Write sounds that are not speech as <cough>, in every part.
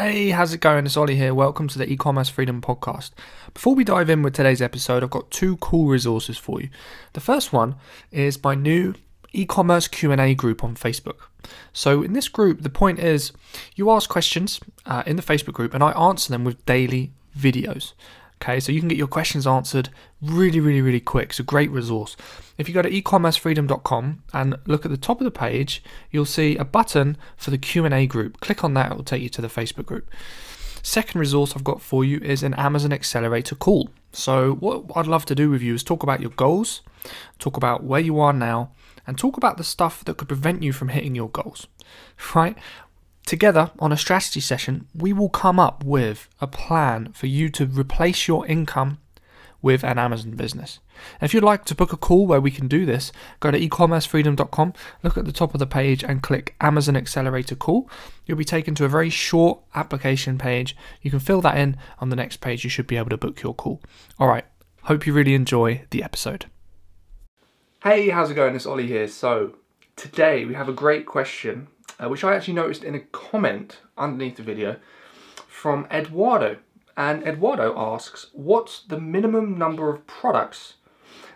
Hey, how's it going? It's Ollie here. Welcome to the e-commerce freedom podcast. Before we dive in with today's episode, I've got two cool resources for you. The first one is my new e-commerce Q&A group on Facebook. So in this group, the point is you ask questions uh, in the Facebook group and I answer them with daily videos. Okay, so you can get your questions answered really, really, really quick. It's a great resource. If you go to ecommercefreedom.com and look at the top of the page, you'll see a button for the Q&A group. Click on that, it will take you to the Facebook group. Second resource I've got for you is an Amazon Accelerator call. So what I'd love to do with you is talk about your goals, talk about where you are now, and talk about the stuff that could prevent you from hitting your goals. Right? Together on a strategy session, we will come up with a plan for you to replace your income with an Amazon business. And if you'd like to book a call where we can do this, go to ecommercefreedom.com, look at the top of the page and click Amazon Accelerator Call. You'll be taken to a very short application page. You can fill that in on the next page. You should be able to book your call. All right. Hope you really enjoy the episode. Hey, how's it going? It's Ollie here. So, today we have a great question uh, which I actually noticed in a comment underneath the video from Eduardo. And Eduardo asks, what's the minimum number of products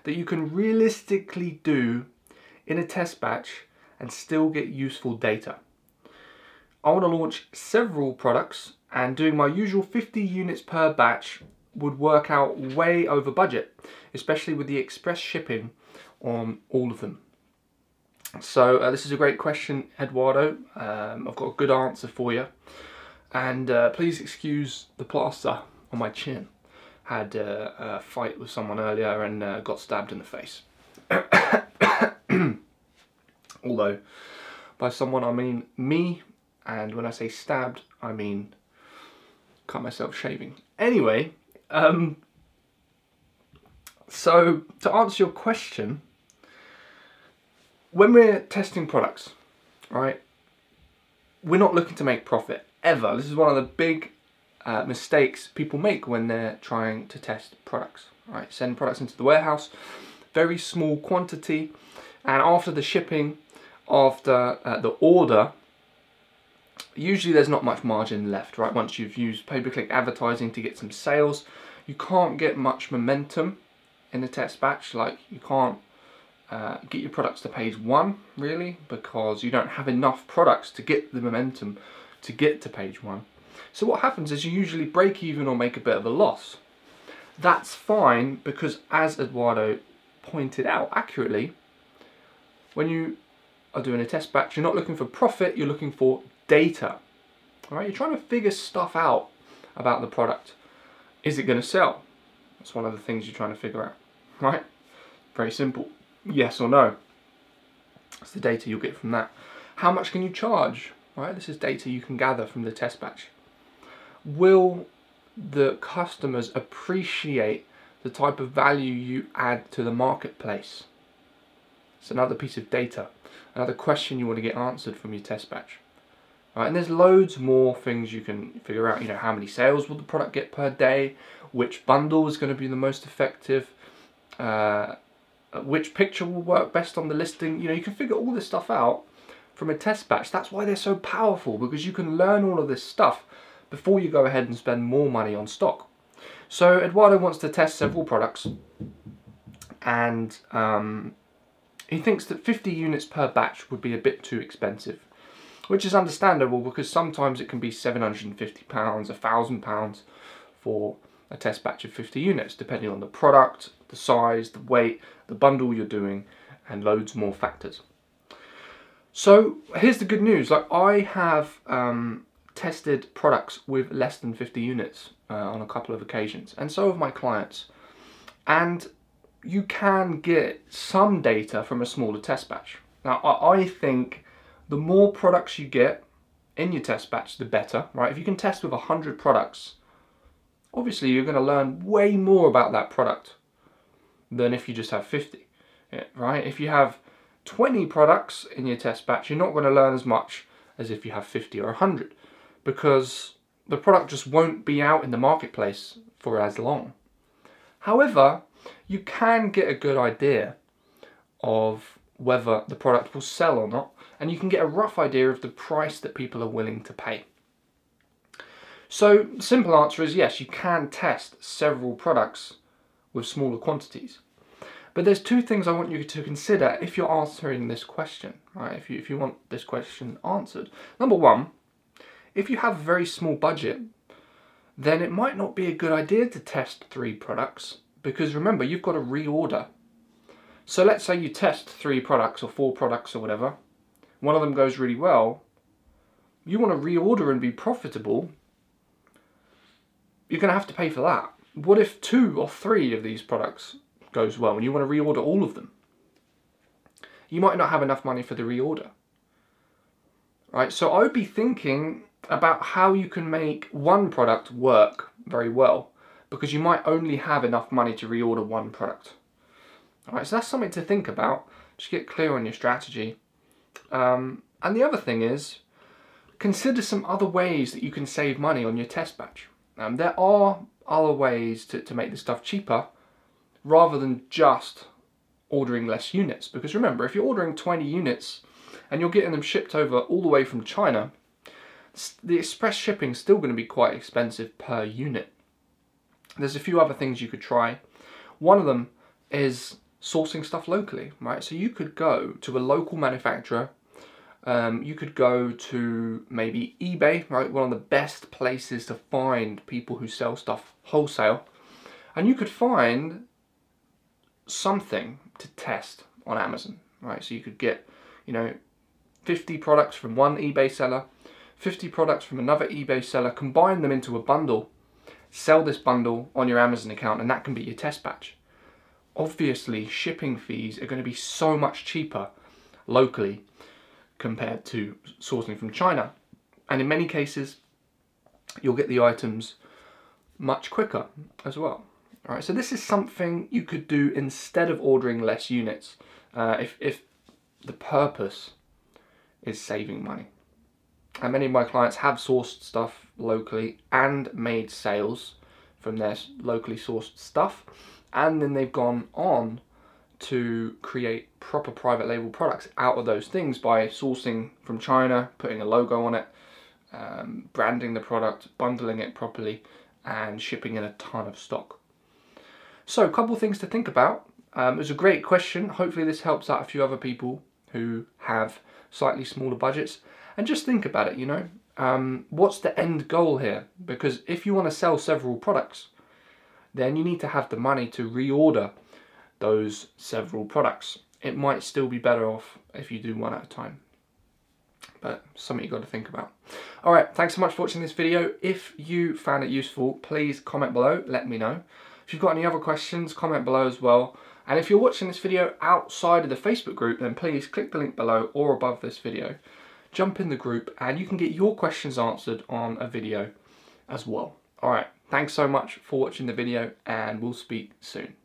that you can realistically do in a test batch and still get useful data? I want to launch several products and doing my usual 50 units per batch would work out way over budget, especially with the express shipping on all of them. So uh, this is a great question, Eduardo. Um, I've got a good answer for you. And uh, please excuse the plaster on my chin. Had uh, a fight with someone earlier and uh, got stabbed in the face. <coughs> Although, by someone I mean me, and when I say stabbed, I mean cut myself shaving. Anyway, um, so to answer your question, when we're testing products, right, we're not looking to make profit ever. This is one of the big uh, mistakes people make when they're trying to test products. Right, send products into the warehouse, very small quantity, and after the shipping, after uh, the order, usually there's not much margin left. Right, once you've used pay-per-click advertising to get some sales, you can't get much momentum in the test batch. Like you can't uh, get your products to page one really because you don't have enough products to get the momentum to get to page one. So what happens is you usually break even or make a bit of a loss. That's fine because as Eduardo pointed out accurately, when you are doing a test batch, you're not looking for profit, you're looking for data. All right, you're trying to figure stuff out about the product. Is it going to sell? That's one of the things you're trying to figure out, right? Very simple yes or no. That's the data you'll get from that. How much can you charge? Right, this is data you can gather from the test batch. Will the customers appreciate the type of value you add to the marketplace? It's another piece of data, another question you want to get answered from your test batch. Right, and there's loads more things you can figure out. You know, how many sales will the product get per day? Which bundle is going to be the most effective? Uh, which picture will work best on the listing. You know, you can figure all this stuff out from a test batch. That's why they're so powerful because you can learn all of this stuff before you go ahead and spend more money on stock. So Eduardo wants to test several products and um, he thinks that 50 units per batch would be a bit too expensive, which is understandable because sometimes it can be 750 pounds, a thousand pounds for a test batch of 50 units, depending on the product, the size, the weight, the bundle you're doing, and loads more factors. So here's the good news. Like I have um, tested products with less than 50 units uh, on a couple of occasions, and so have my clients. And you can get some data from a smaller test batch. Now I think the more products you get in your test batch, the better, right? If you can test with 100 products, obviously you're going to learn way more about that product than if you just have 50, right? If you have 20 products in your test batch, you're not going to learn as much as if you have 50 or 100 because the product just won't be out in the marketplace for as long. However, you can get a good idea of whether the product will sell or not, and you can get a rough idea of the price that people are willing to pay. So, simple answer is yes, you can test several products with smaller quantities. But there's two things I want you to consider if you're answering this question, right? If you, if you want this question answered. Number one, if you have a very small budget, then it might not be a good idea to test three products because remember, you've got to reorder. So let's say you test three products or four products or whatever, one of them goes really well, you want to reorder and be profitable, you're going to have to pay for that. What if two or three of these products goes well and you want to reorder all of them? You might not have enough money for the reorder. Right, so I would be thinking about how you can make one product work very well because you might only have enough money to reorder one product. Alright, so that's something to think about. Just get clear on your strategy. Um, and the other thing is, consider some other ways that you can save money on your test batch. Um, there are other ways to, to make this stuff cheaper rather than just ordering less units. Because remember, if you're ordering 20 units and you're getting them shipped over all the way from China, the express shipping is still going to be quite expensive per unit. There's a few other things you could try. One of them is sourcing stuff locally, right? So you could go to a local manufacturer. Um, you could go to maybe eBay, right? One of the best places to find people who sell stuff wholesale. And you could find something to test on Amazon, right? So you could get, you know, 50 products from one eBay seller, 50 products from another eBay seller, combine them into a bundle, sell this bundle on your Amazon account, and that can be your test batch obviously shipping fees are going to be so much cheaper locally compared to sourcing from China. And in many cases, you'll get the items much quicker as well. All right, so this is something you could do instead of ordering less units uh, if, if the purpose is saving money. And many of my clients have sourced stuff locally and made sales from their locally sourced stuff and then they've gone on to create proper private label products out of those things by sourcing from China, putting a logo on it, um, branding the product, bundling it properly, and shipping in a ton of stock. So, a couple things to think about. Um, it was a great question. Hopefully, this helps out a few other people who have slightly smaller budgets. And just think about it, you know, um, what's the end goal here? Because if you want to sell several products, then you need to have the money to reorder those several products. It might still be better off if you do one at a time. But something you've got to think about. Alright, thanks so much for watching this video. If you found it useful, please comment below, let me know. If you've got any other questions, comment below as well. And if you're watching this video outside of the Facebook group, then please click the link below or above this video. Jump in the group and you can get your questions answered on a video as well. Alright, Thanks so much for watching the video and we'll speak soon.